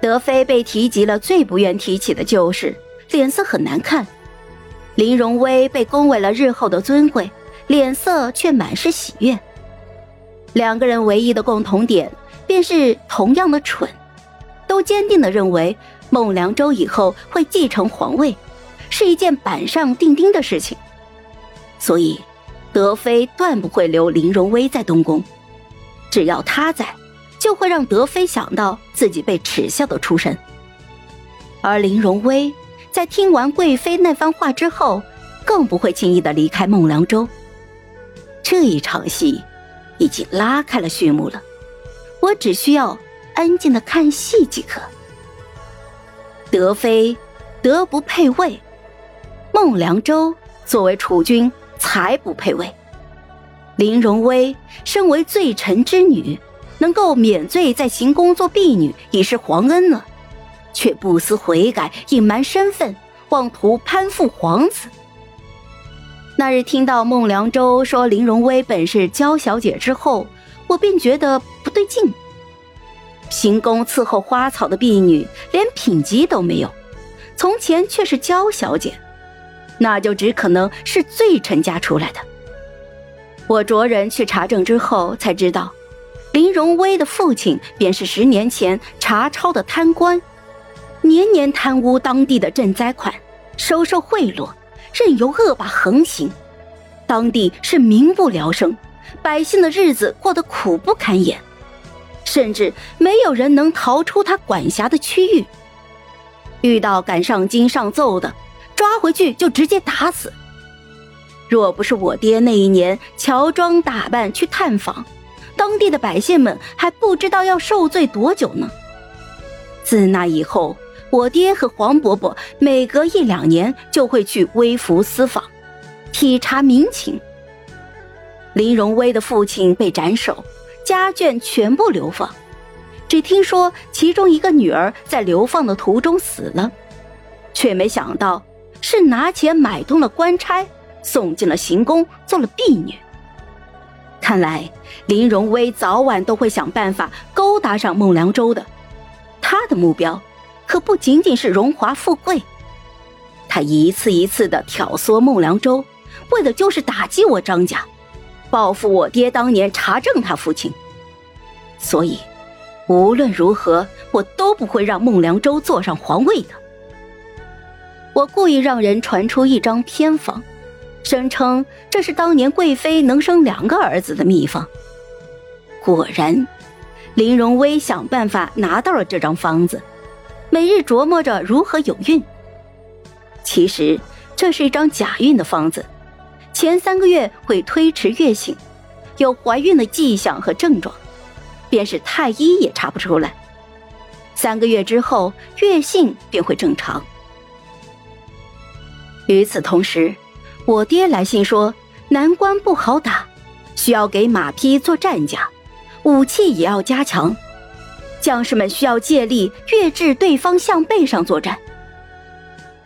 德妃被提及了最不愿提起的旧事，脸色很难看。林荣威被恭维了日后的尊贵，脸色却满是喜悦。两个人唯一的共同点便是同样的蠢，都坚定的认为孟良州以后会继承皇位，是一件板上钉钉的事情。所以，德妃断不会留林荣威在东宫，只要他在。就会让德妃想到自己被耻笑的出身，而林荣威在听完贵妃那番话之后，更不会轻易的离开孟良州。这一场戏已经拉开了序幕了，我只需要安静的看戏即可。德妃德不配位，孟良州作为储君才不配位，林荣威身为罪臣之女。能够免罪在行宫做婢女，已是皇恩了，却不思悔改，隐瞒身份，妄图攀附皇子。那日听到孟良州说林荣威本是娇小姐之后，我便觉得不对劲。行宫伺候花草的婢女，连品级都没有，从前却是娇小姐，那就只可能是罪臣家出来的。我着人去查证之后，才知道。林荣威的父亲便是十年前查抄的贪官，年年贪污当地的赈灾款，收受贿赂，任由恶霸横行，当地是民不聊生，百姓的日子过得苦不堪言，甚至没有人能逃出他管辖的区域。遇到敢上京上奏的，抓回去就直接打死。若不是我爹那一年乔装打扮去探访。当地的百姓们还不知道要受罪多久呢。自那以后，我爹和黄伯伯每隔一两年就会去微服私访，体察民情。林荣威的父亲被斩首，家眷全部流放，只听说其中一个女儿在流放的途中死了，却没想到是拿钱买通了官差，送进了行宫做了婢女。看来林荣威早晚都会想办法勾搭上孟良州的，他的目标可不仅仅是荣华富贵，他一次一次的挑唆孟良州，为的就是打击我张家，报复我爹当年查证他父亲。所以，无论如何，我都不会让孟良州坐上皇位的。我故意让人传出一张偏方。声称这是当年贵妃能生两个儿子的秘方。果然，林荣威想办法拿到了这张方子，每日琢磨着如何有孕。其实这是一张假孕的方子，前三个月会推迟月醒，有怀孕的迹象和症状，便是太医也查不出来。三个月之后，月性便会正常。与此同时。我爹来信说，南关不好打，需要给马匹做战甲，武器也要加强，将士们需要借力跃至对方项背上作战。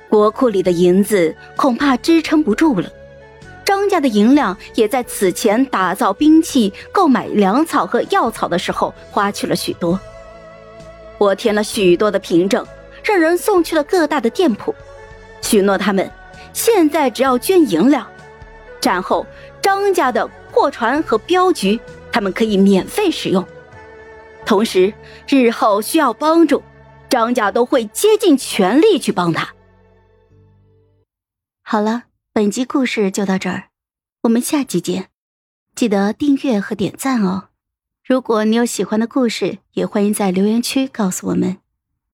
国库里的银子恐怕支撑不住了，张家的银两也在此前打造兵器、购买粮草和药草的时候花去了许多。我填了许多的凭证，让人送去了各大的店铺，许诺他们。现在只要捐银两，战后张家的货船和镖局，他们可以免费使用。同时，日后需要帮助，张家都会竭尽全力去帮他。好了，本集故事就到这儿，我们下集见，记得订阅和点赞哦。如果你有喜欢的故事，也欢迎在留言区告诉我们。